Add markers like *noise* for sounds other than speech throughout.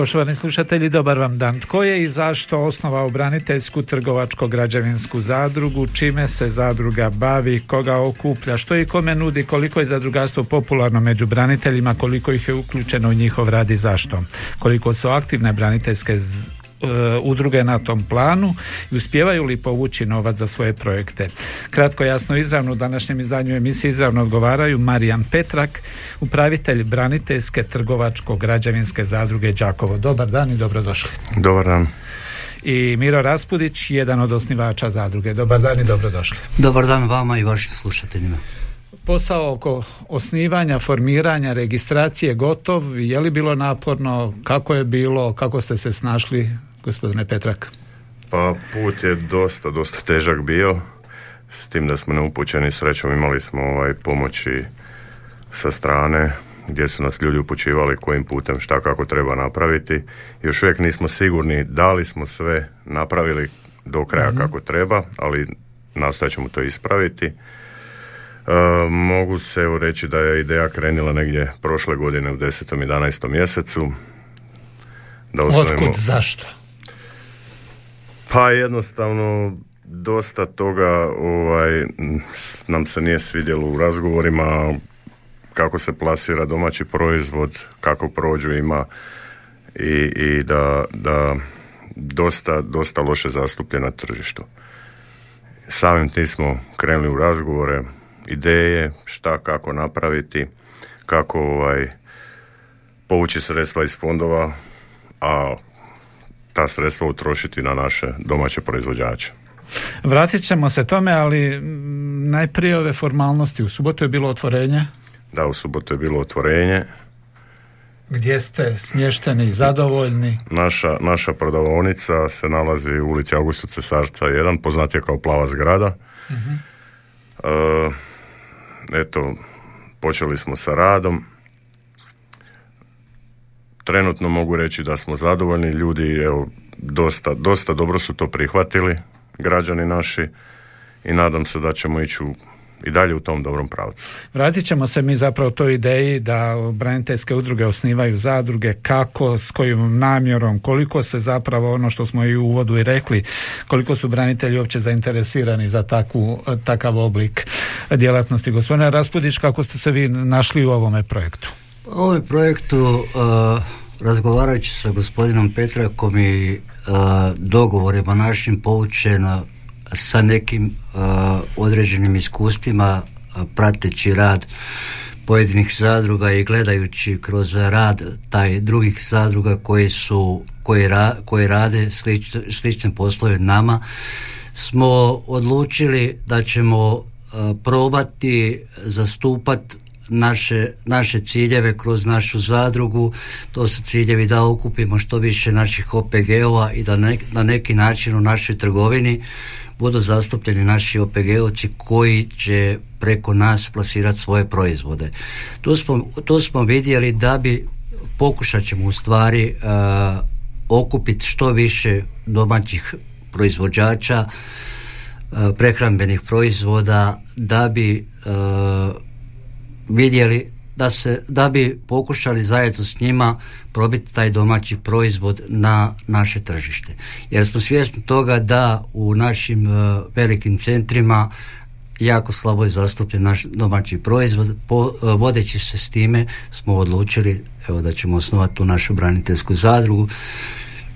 Poštovani slušatelji, dobar vam dan. Tko je i zašto osnovao braniteljsku trgovačko-građevinsku zadrugu, čime se zadruga bavi, koga okuplja, što i kome nudi, koliko je zadrugarstvo popularno među braniteljima, koliko ih je uključeno u njihov rad i zašto, koliko su aktivne braniteljske udruge na tom planu i uspijevaju li povući novac za svoje projekte. Kratko, jasno, izravno u današnjem izdanju emisije izravno odgovaraju Marijan Petrak, upravitelj braniteljske trgovačko-građevinske zadruge Đakovo. Dobar dan i dobrodošli. Dobar dan. I Miro Raspudić, jedan od osnivača zadruge. Dobar dan i dobrodošli. Dobar dan vama i vašim slušateljima. Posao oko osnivanja, formiranja, registracije gotov, je li bilo naporno, kako je bilo, kako ste se snašli, gospodine Petrak? Pa put je dosta, dosta težak bio. S tim da smo neupućeni srećom imali smo ovaj pomoći sa strane gdje su nas ljudi upućivali kojim putem šta kako treba napraviti. Još uvijek nismo sigurni da li smo sve napravili do kraja kako treba, ali nastojat ćemo to ispraviti. E, mogu se evo reći da je ideja krenila negdje prošle godine u 10. i 11. mjesecu. Da osnovimo- Otkud, zašto? Pa jednostavno dosta toga ovaj, nam se nije svidjelo u razgovorima kako se plasira domaći proizvod, kako prođu ima i, i da, da dosta, dosta loše zastupljen na tržištu. Samim tim smo krenuli u razgovore, ideje, šta, kako napraviti, kako ovaj, povući sredstva iz fondova, a ta sredstva utrošiti na naše domaće proizvođače. Vratit ćemo se tome, ali najprije ove formalnosti. U subotu je bilo otvorenje. Da, u subotu je bilo otvorenje. Gdje ste smješteni i zadovoljni? Naša, naša prodavaonica se nalazi u ulici Augustu Cesarca 1, poznatija kao Plava zgrada. E, eto, počeli smo sa radom. Trenutno mogu reći da smo zadovoljni ljudi, evo, dosta, dosta dobro su to prihvatili građani naši i nadam se da ćemo ići u, i dalje u tom dobrom pravcu. Vratit ćemo se mi zapravo toj ideji da braniteljske udruge osnivaju zadruge, kako, s kojom namjerom, koliko se zapravo ono što smo i u uvodu i rekli, koliko su branitelji uopće zainteresirani za takvu, takav oblik djelatnosti. Gospodine Raspudić, kako ste se vi našli u ovome projektu? U ovom projektu uh, razgovarajući sa gospodinom Petrakom i uh, dogovorima našim poučena sa nekim uh, određenim iskustvima prateći rad pojedinih zadruga i gledajući kroz rad taj drugih zadruga koji su koji, ra, koji rade slič, slične poslove nama smo odlučili da ćemo probati zastupati naše, naše ciljeve kroz našu zadrugu, to su ciljevi da okupimo što više naših OPG-ova i da ne- na neki način u našoj trgovini budu zastupljeni naši OPG-ovci koji će preko nas plasirati svoje proizvode. Tu smo, tu smo vidjeli da bi pokušat ćemo u stvari uh, okupiti što više domaćih proizvođača uh, prehrambenih proizvoda da bi uh, vidjeli da se da bi pokušali zajedno s njima probiti taj domaći proizvod na naše tržište. Jer smo svjesni toga da u našim uh, velikim centrima jako slabo je zastupljen naš domaći proizvod. Po, uh, vodeći se s time smo odlučili evo da ćemo osnovati tu našu braniteljsku zadrugu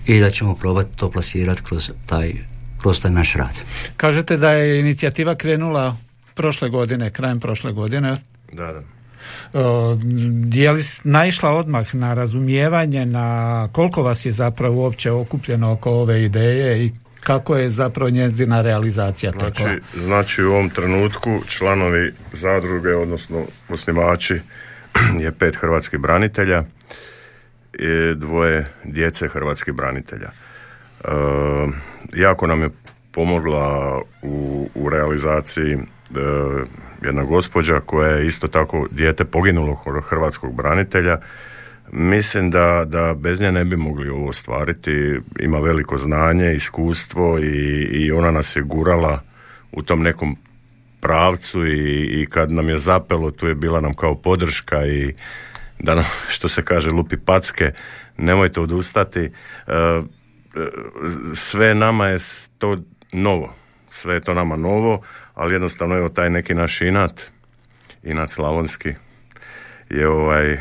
i da ćemo probati to plasirati kroz taj, kroz taj naš rad. Kažete da je inicijativa krenula prošle godine, krajem prošle godine. Da, da. Je li naišla odmah na razumijevanje na koliko vas je zapravo uopće okupljeno oko ove ideje i kako je zapravo njezina realizacija tekla? Znači, znači u ovom trenutku članovi zadruge, odnosno osnivači *clears throat* je pet hrvatskih branitelja i dvoje djece hrvatskih branitelja. jako nam je pomogla u, u realizaciji e, jedna gospođa koja je isto tako dijete poginulog hrvatskog branitelja. Mislim da, da bez nje ne bi mogli ovo ostvariti. Ima veliko znanje, iskustvo i, i ona nas je gurala u tom nekom pravcu i, i kad nam je zapelo tu je bila nam kao podrška i da nam, *laughs* što se kaže, lupi packe, nemojte odustati. E, e, sve nama je to novo. Sve je to nama novo, ali jednostavno evo taj neki naš inat, inat slavonski, je ovaj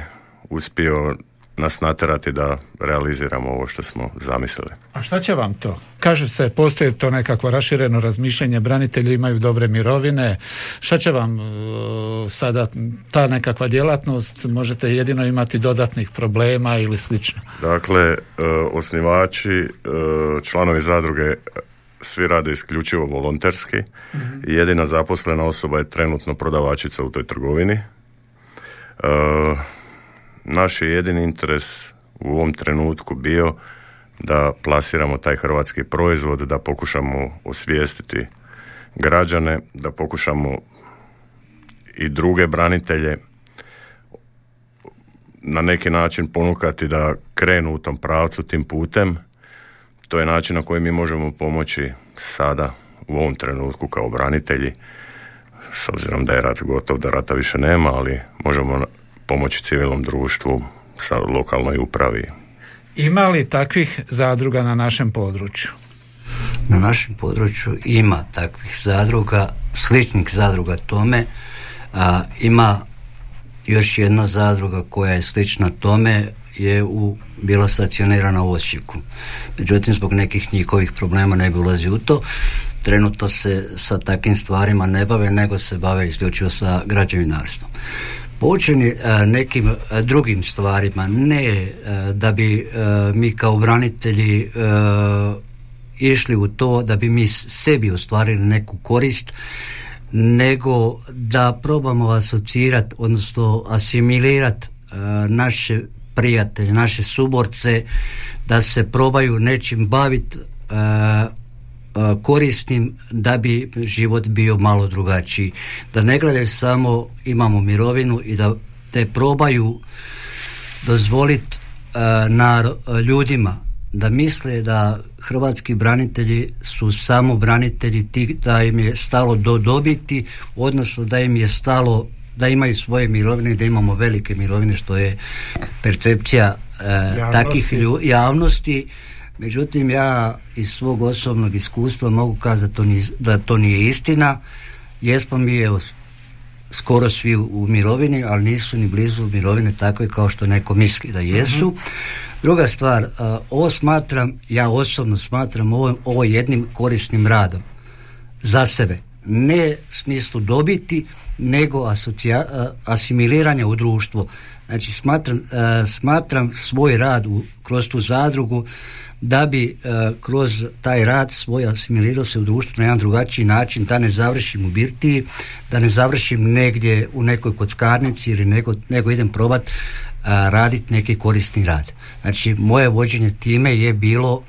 uspio nas naterati da realiziramo ovo što smo zamislili. A šta će vam to? Kaže se, postoji to nekakvo rašireno razmišljanje, branitelji imaju dobre mirovine. Šta će vam uh, sada ta nekakva djelatnost? Možete jedino imati dodatnih problema ili slično? Dakle, uh, osnivači, uh, članovi zadruge svi rade isključivo volonterski. mm Jedina zaposlena osoba je trenutno prodavačica u toj trgovini. naš je jedini interes u ovom trenutku bio da plasiramo taj hrvatski proizvod, da pokušamo osvijestiti građane, da pokušamo i druge branitelje na neki način ponukati da krenu u tom pravcu, tim putem. To je način na koji mi možemo pomoći sada u ovom trenutku kao branitelji s obzirom da je rat gotov, da rata više nema, ali možemo pomoći civilnom društvu sa lokalnoj upravi, ima li takvih zadruga na našem području? Na našem području ima takvih zadruga, sličnih zadruga tome. A, ima još jedna zadruga koja je slična tome je u, bila stacionirana u Osijeku. Međutim, zbog nekih njihovih problema ne bi ulazi u to. Trenutno se sa takvim stvarima ne bave, nego se bave isključivo sa građevinarstvom poučeni e, nekim e, drugim stvarima, ne e, da bi mi kao branitelji išli u to da bi mi sebi ostvarili neku korist, nego da probamo asocirati, odnosno asimilirati naše prijatelje, naše suborce, da se probaju nečim baviti korisnim da bi život bio malo drugačiji. Da ne gledaju samo imamo mirovinu i da te probaju dozvoliti na ljudima da misle da hrvatski branitelji su samo branitelji ti da im je stalo do dobiti, odnosno da im je stalo da imaju svoje mirovine, da imamo velike mirovine što je percepcija takih javnosti Međutim, ja iz svog osobnog iskustva mogu kazati da to nije, da to nije istina. Jesmo mi je skoro svi u mirovini, ali nisu ni blizu mirovine takve kao što neko misli da jesu. Mhm. Druga stvar, ovo smatram, ja osobno smatram ovo, ovo jednim korisnim radom za sebe. Ne smislu dobiti, nego asocija, asimiliranje u društvo. Znači smatram, smatram svoj rad u, kroz tu zadrugu da bi e, kroz taj rad svoj asimilirao se u društvu na jedan drugačiji način, da ne završim u birtiji, da ne završim negdje u nekoj kockarnici ili nego, nego idem probat raditi neki korisni rad. Znači, moje vođenje time je bilo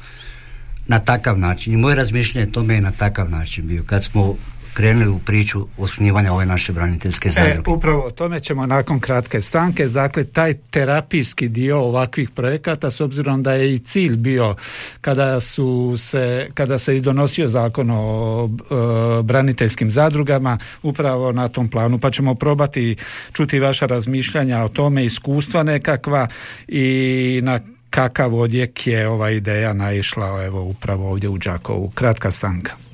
na takav način i moje razmišljanje tome je na takav način bio. Kad smo krenuli u priču osnivanja ove naše braniteljske e, zadruge. E, upravo o tome ćemo nakon kratke stanke. Dakle, taj terapijski dio ovakvih projekata, s obzirom da je i cilj bio kada su se, kada se i donosio zakon o e, braniteljskim zadrugama, upravo na tom planu, pa ćemo probati čuti vaša razmišljanja o tome, iskustva nekakva i na kakav odjek je ova ideja naišla evo upravo ovdje u Đakovu. Kratka stanka.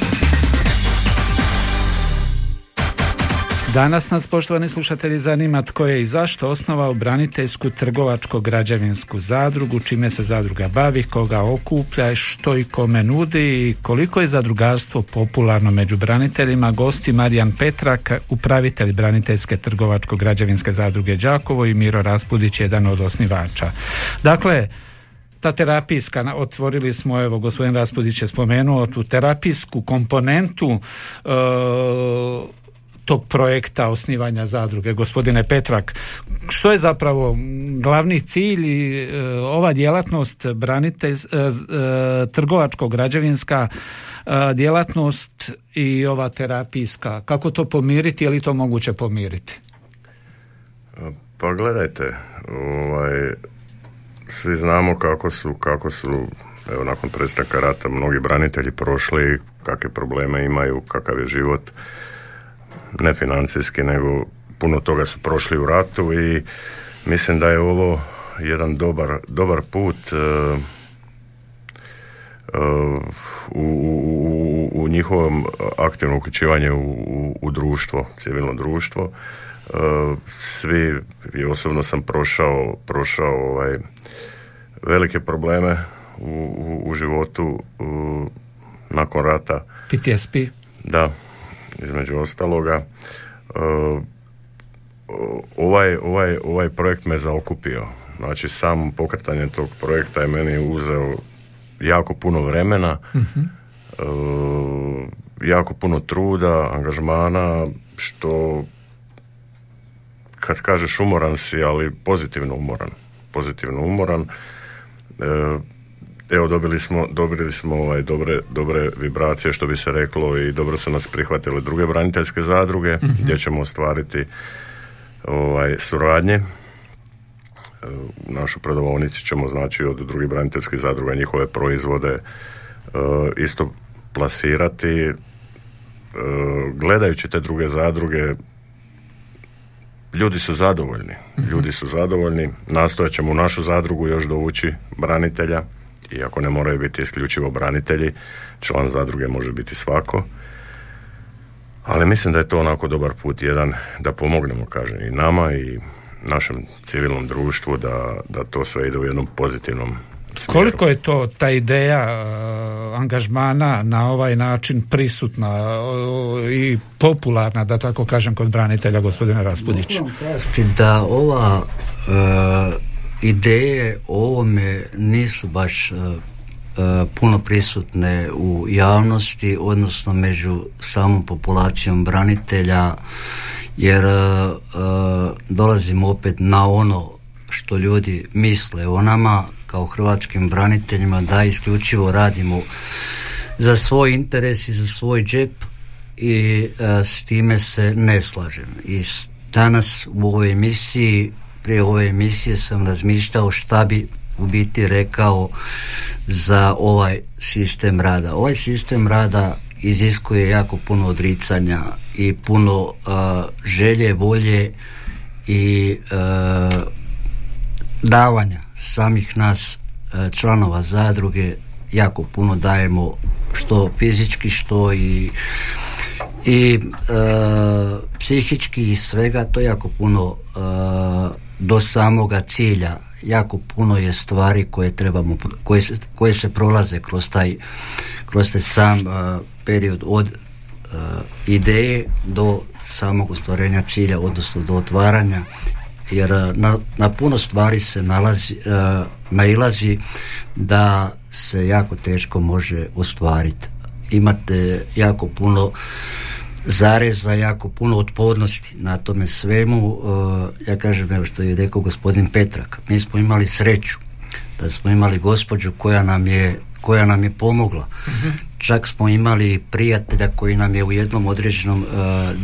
Danas nas, poštovani slušatelji, zanima tko je i zašto osnovao braniteljsku trgovačko-građevinsku zadrugu, čime se zadruga bavi, koga okuplja, što i kome nudi i koliko je zadrugarstvo popularno među braniteljima. Gosti Marijan Petrak, upravitelj braniteljske trgovačko-građevinske zadruge Đakovo i Miro Raspudić, jedan od osnivača. Dakle, ta terapijska, otvorili smo, evo gospodin Raspudić je spomenuo tu terapijsku komponentu tog projekta osnivanja zadruge. Gospodine Petrak, što je zapravo glavni cilj i e, ova djelatnost branitelj, e, e, trgovačko-građevinska djelatnost i ova terapijska, kako to pomiriti, je li to moguće pomiriti? Pa gledajte, ovaj, svi znamo kako su, kako su evo nakon prestanka rata mnogi branitelji prošli, kakve probleme imaju, kakav je život ne financijski, nego puno toga su prošli u ratu i mislim da je ovo jedan dobar, dobar put uh, u, u, u njihovom aktivnom uključivanju u, u, društvo, civilno društvo. Uh, svi, i osobno sam prošao, prošao ovaj, velike probleme u, u životu nakon rata. PTSP? Da, između ostaloga. E, ovaj, ovaj, ovaj projekt me zaokupio. Znači, sam pokretanje tog projekta je meni uzeo jako puno vremena, uh jako puno truda, angažmana, što kad kažeš umoran si, ali pozitivno umoran. Pozitivno umoran. E, evo dobili smo, dobili smo ovaj, dobre, dobre vibracije što bi se reklo i dobro su nas prihvatile druge braniteljske zadruge mm gdje ćemo ostvariti ovaj, suradnje. E, u našu prodavonici ćemo znači od drugih braniteljskih zadruga njihove proizvode uh, isto plasirati uh, gledajući te druge zadruge ljudi su zadovoljni. Mhm. ljudi su zadovoljni. Nastojat ćemo u našu zadrugu još dovući branitelja iako ne moraju biti isključivo branitelji, član zadruge može biti svako. Ali mislim da je to onako dobar put jedan da pomognemo, kažem, i nama i našem civilnom društvu da, da to sve ide u jednom pozitivnom smjeru. Koliko je to ta ideja uh, angažmana na ovaj način prisutna uh, i popularna, da tako kažem, kod branitelja gospodina Raspudića? da ova uh, ideje o ovome nisu baš e, e, puno prisutne u javnosti, odnosno među samom populacijom branitelja, jer uh, dolazimo opet na ono što ljudi misle o nama kao hrvatskim braniteljima da isključivo radimo za svoj interes i za svoj džep i s time se ne slažem. I danas u ovoj emisiji prije ove emisije sam razmišljao šta bi u biti rekao za ovaj sistem rada. Ovaj sistem rada iziskuje jako puno odricanja i puno uh, želje, volje i uh, davanja samih nas uh, članova zadruge jako puno dajemo što fizički što i i psihički i svega to jako puno do samoga cilja. Jako puno je stvari koje trebamo koje se, koje se prolaze kroz taj kroz taj sam period od ideje do samog ostvarenja cilja odnosno do otvaranja jer na, na puno stvari se nalazi, nailazi da se jako teško može ostvariti imate jako puno zareza jako puno otpornosti na tome svemu. Uh, ja kažem, evo što je rekao gospodin Petrak, mi smo imali sreću da smo imali gospođu koja nam je koja nam je pomogla. uh Čak smo imali prijatelja koji nam je u jednom određenom uh,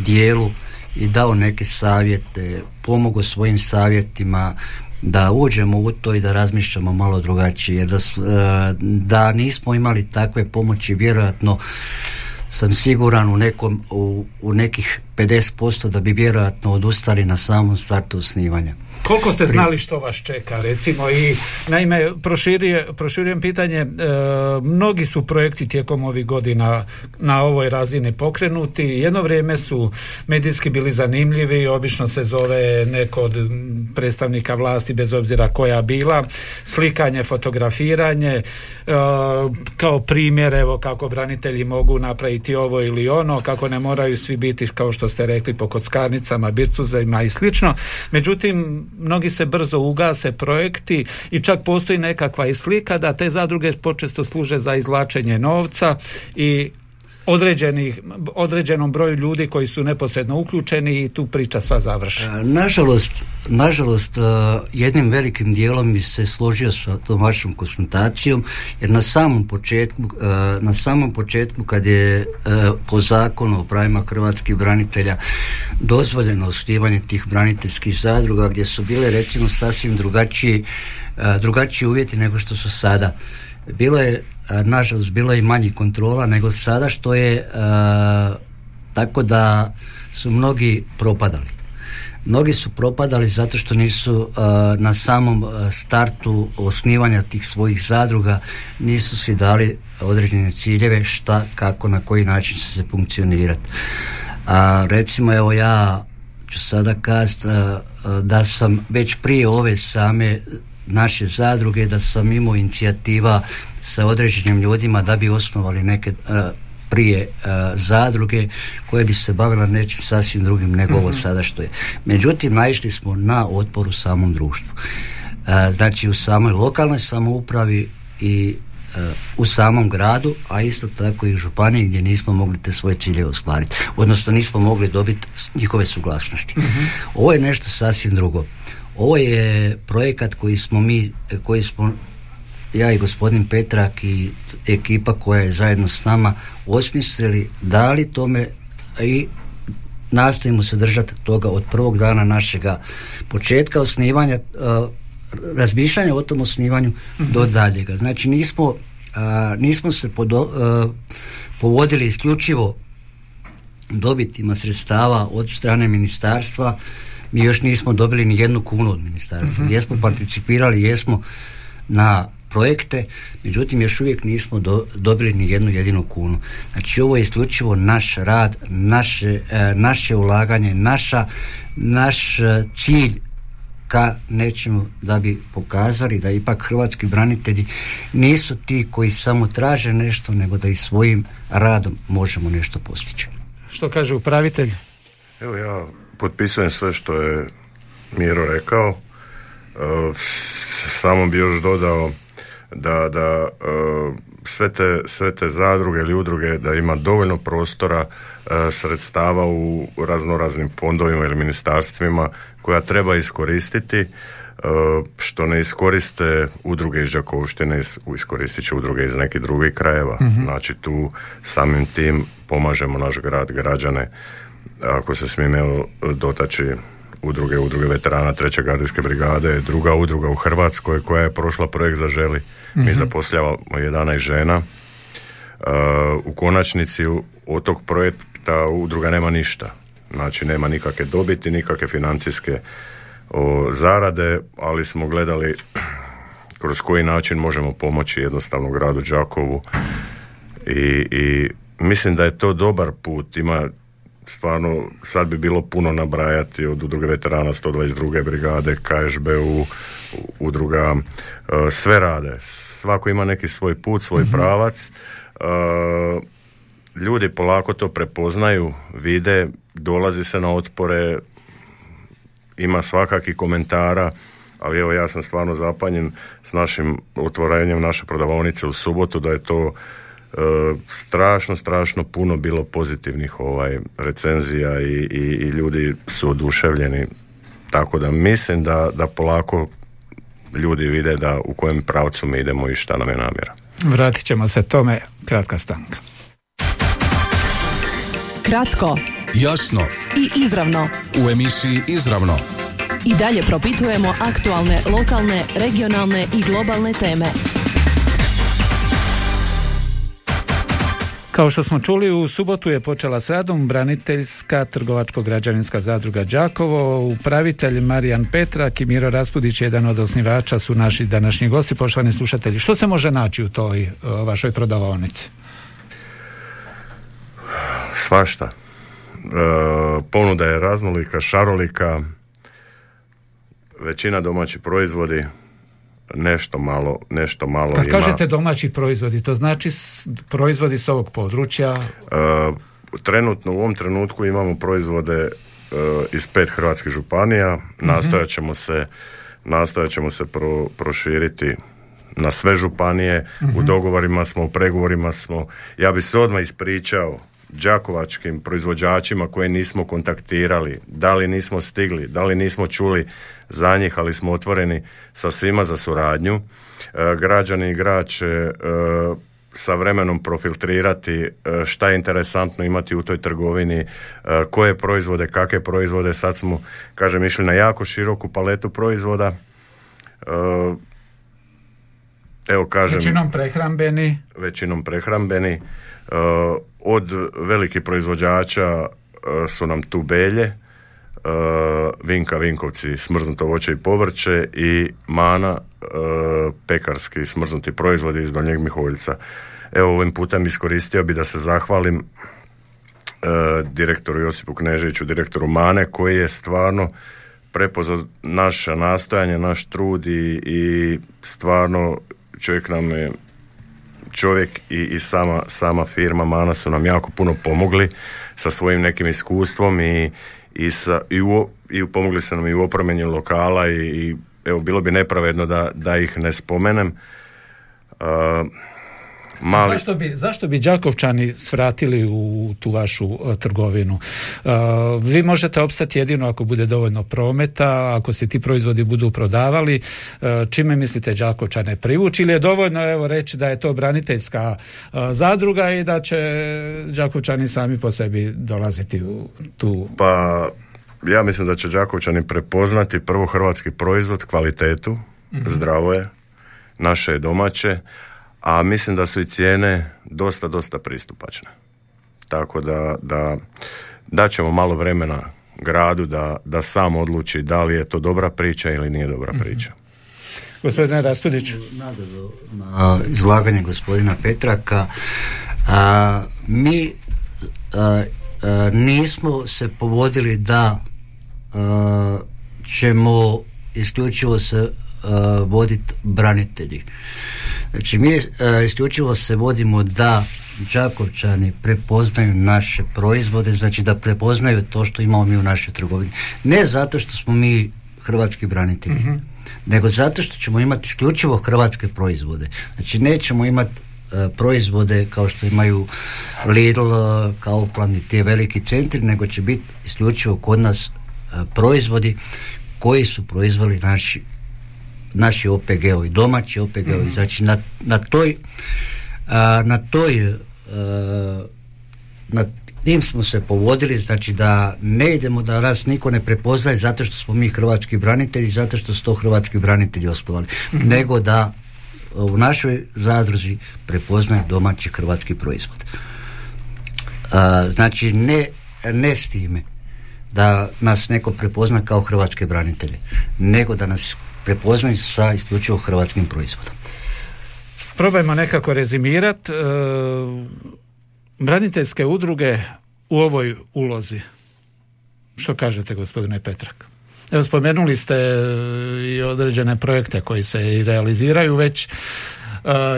dijelu i dao neke savjete, pomogao svojim savjetima da uđemo u to i da razmišljamo malo drugačije. Da, uh, da nismo imali takve pomoći, vjerojatno sam siguran u, nekom, u, u nekih 50% da bi vjerojatno odustali na samom startu osnivanja. Koliko ste znali što vas čeka, recimo, i naime, proširujem pitanje, e, mnogi su projekti tijekom ovih godina na ovoj razini pokrenuti, jedno vrijeme su medijski bili zanimljivi, obično se zove neko od predstavnika vlasti, bez obzira koja bila, slikanje, fotografiranje, e, kao primjer, evo, kako branitelji mogu napraviti ovo ili ono, kako ne moraju svi biti, kao što ste rekli, po kockarnicama, bircuzima i slično, međutim, mnogi se brzo ugase projekti i čak postoji nekakva i slika da te zadruge počesto služe za izvlačenje novca i određenih, određenom broju ljudi koji su neposredno uključeni i tu priča sva završa. Nažalost, nažalost jednim velikim dijelom bi se složio sa tom vašom konstatacijom jer na samom početku na samom početku kad je po zakonu o pravima hrvatskih branitelja dozvoljeno osnivanje tih braniteljskih zadruga gdje su bile recimo sasvim drugačiji drugačiji uvjeti nego što su sada bilo je nažalost bilo je i manji kontrola nego sada što je tako da su mnogi propadali. Mnogi su propadali zato što nisu na samom startu osnivanja tih svojih zadruga nisu si dali određene ciljeve šta, kako, na koji način će se funkcionirati a recimo evo ja ću sada kazati da sam već prije ove same naše zadruge da sam imao inicijativa sa određenim ljudima da bi osnovali neke prije zadruge koje bi se bavila nečim sasvim drugim nego ovo mhm. sada što je. Međutim, naišli smo na otpor u samom društvu. znači u samoj lokalnoj samoupravi i u samom gradu, a isto tako i u županiji gdje nismo mogli te svoje cilje ostvariti. Odnosno nismo mogli dobiti njihove suglasnosti. Mhm. Ovo je nešto sasvim drugo. Ovo je projekat koji smo mi, koji smo ja i gospodin Petrak i ekipa koja je zajedno s nama osmislili, dali tome i nastojimo se držati toga od prvog dana našega početka osnivanja, razmišljanja o tom osnivanju do mhm. daljega. Znači nismo, nismo se povodili isključivo dobitima sredstava od strane ministarstva mi još nismo dobili ni jednu kunu od ministarstva. uh Jesmo participirali, jesmo na projekte, međutim još uvijek nismo dobili ni jednu jedinu kunu. Znači ovo je isključivo naš rad, naše, e, naše ulaganje, naša, naš e, cilj ka nečemu da bi pokazali da ipak hrvatski branitelji nisu ti koji samo traže nešto, nego da i svojim radom možemo nešto postići. Što kaže upravitelj? Evo ja potpisujem sve što je Miro rekao. E, samo bi još dodao da, da e, sve, te, sve te zadruge ili udruge da ima dovoljno prostora e, sredstava u raznoraznim fondovima ili ministarstvima koja treba iskoristiti što ne iskoriste udruge iz Đakovštine, iskoristit će udruge iz nekih drugih krajeva. mm Znači tu samim tim pomažemo naš grad, građane ako se smijem dotaći udruge, udruge veterana treće gardijske brigade, druga udruga u Hrvatskoj koja je prošla projekt za želi. Mi mhm. zaposljavamo 11 žena. Uh, u konačnici od tog projekta udruga nema ništa. Znači nema nikakve dobiti, nikakve financijske o, zarade, ali smo gledali *clears throat* kroz koji način možemo pomoći jednostavno gradu Đakovu i, i mislim da je to dobar put. Ima stvarno sad bi bilo puno nabrajati od udruge veterana 122. brigade, KSB-u, udruga, e, sve rade. Svako ima neki svoj put, svoj mhm. pravac. E, ljudi polako to prepoznaju, vide, dolazi se na otpore, ima svakakih komentara, ali evo ja sam stvarno zapanjen s našim otvorenjem naše prodavonice u subotu da je to strašno, strašno puno bilo pozitivnih ovaj recenzija i, i, i ljudi su oduševljeni. Tako da mislim da, da polako ljudi vide da u kojem pravcu mi idemo i šta nam je namjera. Vratit ćemo se tome, kratka stanka. Kratko, jasno i izravno. U emisiji Izravno. I dalje propitujemo aktualne, lokalne, regionalne i globalne teme. Kao što smo čuli, u subotu je počela s radom braniteljska trgovačko-građevinska zadruga Đakovo. Upravitelj Marijan Petrak i Miro Raspudić, jedan od osnivača, su naši današnji gosti. Poštovani slušatelji, što se može naći u toj vašoj prodavonici? Svašta. E, ponuda je raznolika, šarolika, većina domaći proizvodi, nešto malo, nešto malo Kad kažete domaći proizvodi, to znači proizvodi s ovog područja? Uh, trenutno, u ovom trenutku imamo proizvode iz pet hrvatskih županija. mm Nastojat ćemo se, nastojat ćemo se proširiti na sve županije. U mhm. dogovorima smo, u pregovorima smo. Ja bi se odmah ispričao đakovačkim proizvođačima koje nismo kontaktirali, da li nismo stigli, da li nismo čuli za njih, ali smo otvoreni sa svima za suradnju. E, građani i igrač e, sa vremenom profiltrirati e, šta je interesantno imati u toj trgovini, koje proizvode, kakve proizvode. Sad smo, kažem, išli na jako široku paletu proizvoda. Evo kažem... Većinom prehrambeni. Većinom prehrambeni. Od velikih proizvođača su nam tu belje, uh, Vinka Vinkovci smrznuto voće i povrće i Mana pekarski smrznuti proizvodi iz Donjeg Miholjca. Evo ovim putem iskoristio bi da se zahvalim direktoru Josipu Kneževiću, direktoru Mane koji je stvarno prepoznao naše nastojanje, naš trud i, i stvarno čovjek nam je čovjek i, i sama, sama firma Mana su nam jako puno pomogli sa svojim nekim iskustvom i, i, sa, i, u, i pomogli su nam i u opromenju lokala i, i evo bilo bi nepravedno da, da ih ne spomenem. Uh, mali... Zašto bi, zašto bi Đakovčani svratili u tu vašu uh, trgovinu? Uh, vi možete opstati jedino ako bude dovoljno prometa, ako se ti proizvodi budu prodavali. Uh, čime mislite Đakovčane privući ili je dovoljno evo reći da je to braniteljska zadruga i da će Đakovčani sami po sebi dolaziti u tu... Pa ja mislim da će Đakovčani prepoznati prvo hrvatski proizvod, kvalitetu, mm zdravo je, naše je domaće, a mislim da su i cijene dosta, dosta pristupačne. Tako da, da, da ćemo malo vremena gradu da, da sam odluči da li je to dobra priča ili nije dobra mhm. priča. Mm-hmm. Gospodine Rastudić. Na izlaganje gospodina Petraka, a, mi a, nismo se povodili da ćemo isključivo se voditi branitelji. Znači mi e, isključivo se vodimo da Đakovčani prepoznaju naše proizvode, znači da prepoznaju to što imamo mi u našoj trgovini. Ne zato što smo mi hrvatski branitelji, mhm. nego zato što ćemo imati isključivo hrvatske proizvode. Znači nećemo imati e, proizvode kao što imaju Lidl, Kaufland i te veliki centri, nego će biti isključivo kod nas e, proizvodi koji su proizvali naši naši OPG-ovi, domaći OPG-ovi, mm znači na, na toj na toj na tim smo se povodili, znači da ne idemo da nas niko ne prepoznaje zato što smo mi hrvatski branitelji, zato što su to hrvatski branitelji osnovali, mhm. nego da u našoj zadruzi prepoznaje domaći hrvatski proizvod. znači ne, ne s time da nas neko prepozna kao hrvatske branitelje, nego da nas prepoznaju sa isključivo hrvatskim proizvodom. Probajmo nekako rezimirati. E, braniteljske udruge u ovoj ulozi. Što kažete gospodine Petrak? Evo spomenuli ste i određene projekte koji se i realiziraju već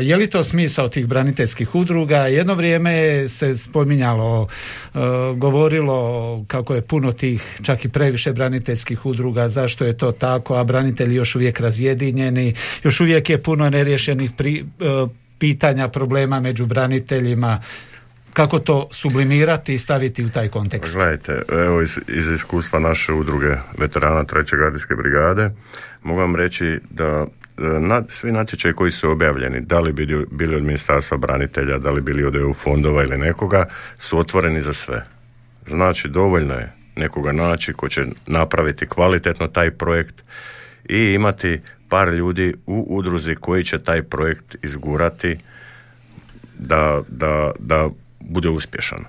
je li to smisao tih braniteljskih udruga? Jedno vrijeme se spominjalo, uh, govorilo kako je puno tih, čak i previše braniteljskih udruga, zašto je to tako, a branitelji još uvijek razjedinjeni, još uvijek je puno neriješenih pri, uh, pitanja, problema među braniteljima kako to sublimirati i staviti u taj kontekst? Gledajte, evo iz, iz iskustva naše udruge veterana treće gardijske brigade mogu vam reći da na, svi natječaji koji su objavljeni, da li bili, bili od ministarstva branitelja, da li bili od EU fondova ili nekoga, su otvoreni za sve. Znači, dovoljno je nekoga naći ko će napraviti kvalitetno taj projekt i imati par ljudi u udruzi koji će taj projekt izgurati da, da, da bude uspješan. E,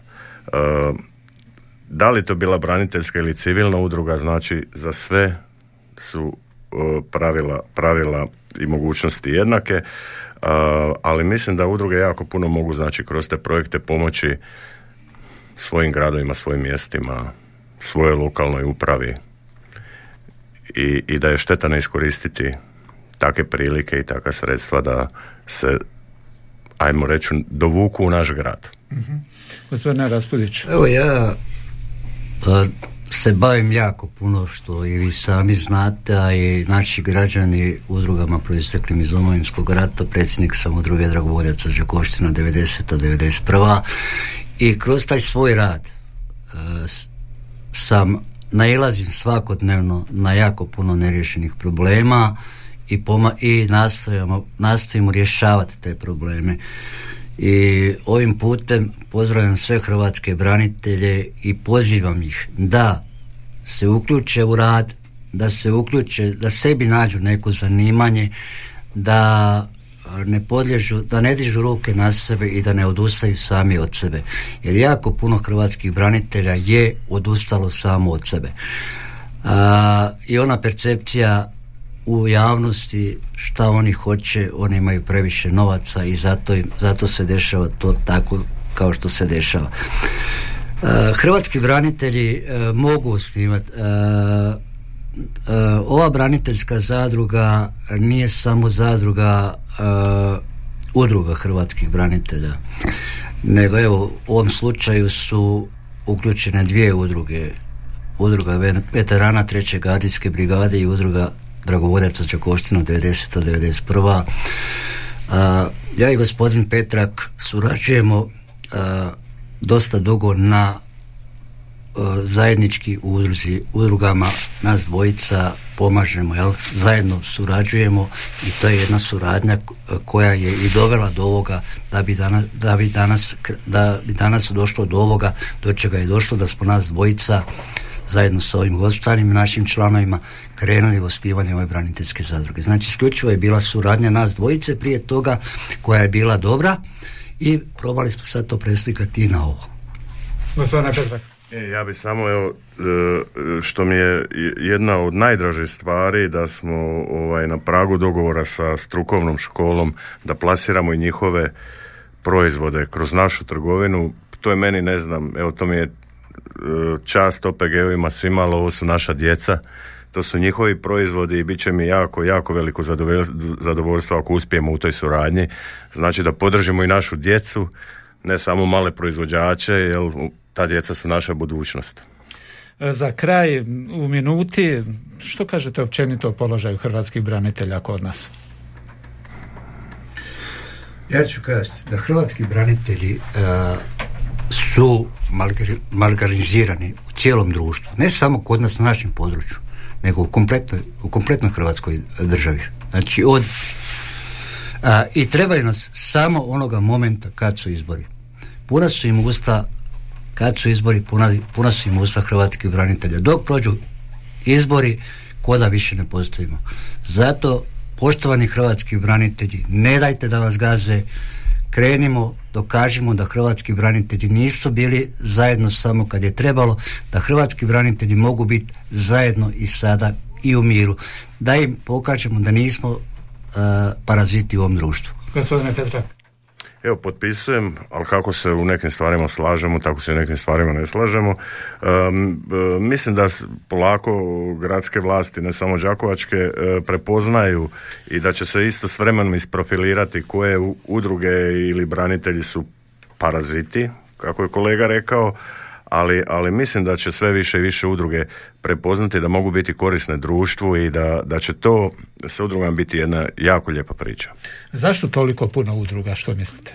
da li to bila braniteljska ili civilna udruga, znači za sve su e, pravila, pravila i mogućnosti jednake, ali mislim da udruge jako puno mogu znači kroz te projekte pomoći svojim gradovima, svojim mjestima, svojoj lokalnoj upravi i, i da je šteta ne iskoristiti takve prilike i takva sredstva da se ajmo reći dovuku u naš grad. mm Gospodine Raspudić. Evo ja se bavim jako puno što i vi sami znate, a i naši građani udrugama proisteklim iz Domovinskog rata, predsjednik sam udruge Dragovoljaca Đakoština 90. 91. I kroz taj svoj rad uh, sam nailazim svakodnevno na jako puno neriješenih problema i, poma i nastojimo rješavati te probleme. I ovim putem pozdravljam sve hrvatske branitelje i pozivam ih da se uključe u rad, da se uključe, da sebi nađu neko zanimanje, da ne podlježu, da ne dižu ruke na sebe i da ne odustaju sami od sebe. Jer jako puno hrvatskih branitelja je odustalo samo od sebe. A, I ona percepcija u javnosti šta oni hoće, oni imaju previše novaca i zato, im, zato se dešava to tako kao što se dešava. hrvatski branitelji mogu osnivati ova braniteljska zadruga nije samo zadruga udruga hrvatskih branitelja nego evo u ovom slučaju su uključene dvije udruge udruga veterana treće gardijske brigade i udruga dragovoljaca Čakoština 90. 91. A, ja i gospodin Petrak surađujemo dosta dugo na zajednički udruzi, udrugama nas dvojica pomažemo, jel? zajedno surađujemo i to je jedna suradnja koja je i dovela do ovoga da bi danas, da bi danas, da bi danas došlo do ovoga do čega je došlo da smo nas dvojica zajedno sa ovim ostalim našim članovima krenuli u osnivanje ove braniteljske zadruge. Znači, isključivo je bila suradnja nas dvojice prije toga koja je bila dobra i probali smo sad to preslikati i na ovo. E, ja bi samo, evo, e, što mi je jedna od najdražih stvari da smo ovaj, na pragu dogovora sa strukovnom školom da plasiramo i njihove proizvode kroz našu trgovinu. To je meni, ne znam, evo to mi je čast OPG-ovima svima, ali ovo su naša djeca. To su njihovi proizvodi i bit će mi jako, jako veliko zadovoljstvo ako uspijemo u toj suradnji. Znači da podržimo i našu djecu, ne samo male proizvođače, jer ta djeca su naša budućnost. E, za kraj, u minuti, što kažete općenito o položaju hrvatskih branitelja kod nas? Ja ću kazati da hrvatski branitelji uh, su marginalizirani u cijelom društvu. Ne samo kod nas na našem području, nego u kompletnoj, u kompletnoj hrvatskoj državi. Znači od uh, i trebaju nas samo onoga momenta kad su izbori. Puna su im usta kad su izbori puna, puna su im usta hrvatskih branitelja. Dok prođu izbori, koda više ne postojimo. Zato, poštovani hrvatski branitelji, ne dajte da vas gaze, krenimo, dokažimo da hrvatski branitelji nisu bili zajedno samo kad je trebalo, da hrvatski branitelji mogu biti zajedno i sada i u miru. Da im pokažemo da nismo uh, paraziti u ovom društvu. Gospodine Petrak. Evo, potpisujem, ali kako se u nekim stvarima slažemo, tako se u nekim stvarima ne slažemo. mislim da polako gradske vlasti, ne samo đakovačke, e, prepoznaju i da će se isto s vremenom isprofilirati koje udruge ili branitelji su paraziti, kako je kolega rekao, ali, ali mislim da će sve više i više udruge prepoznati da mogu biti korisne društvu i da, da će to sa udrugama biti jedna jako lijepa priča. Zašto toliko puno udruga, što mislite?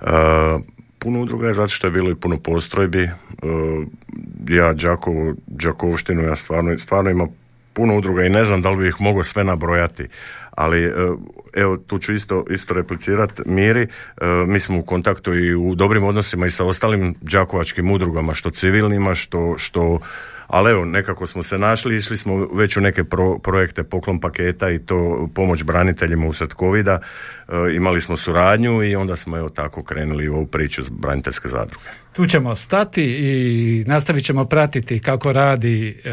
Uh, puno udruga je zato što je bilo i puno postrojbi. Uh, ja Đakovu, Đakovštinu, ja stvarno, stvarno imam puno udruga i ne znam da li bi ih mogao sve nabrojati ali e, evo tu ću isto, isto replicirati Miri, e, mi smo u kontaktu i u dobrim odnosima i sa ostalim đakovačkim udrugama, što civilnima, što, što ali evo, nekako smo se našli, išli smo već u neke projekte poklon paketa i to pomoć braniteljima usred covida, e, imali smo suradnju i onda smo evo tako krenuli u ovu priču s braniteljske zadruge. Tu ćemo stati i nastavit ćemo pratiti kako radi e,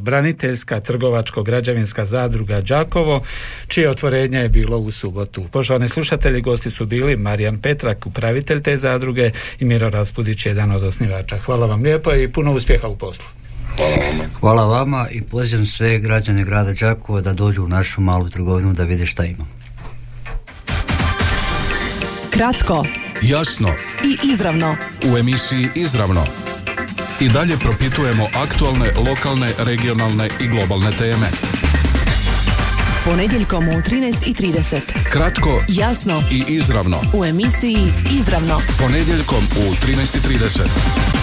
braniteljska trgovačko-građevinska zadruga Đakovo, čije otvorenje je bilo u subotu. Poštovani slušatelji, gosti su bili Marijan Petrak, upravitelj te zadruge i Miro Raspudić, jedan od osnivača. Hvala vam lijepo i puno uspjeha u poslu. Hvala vama. Hvala vama i pozivam sve građane grada Đakova da dođu u našu malu trgovinu da vide šta ima. Kratko, jasno i izravno. U emisiji Izravno. I dalje propitujemo aktualne, lokalne, regionalne i globalne teme. Ponedjeljkom u 13.30. Kratko, jasno i izravno. U emisiji Izravno. Ponedjeljkom u 13.30.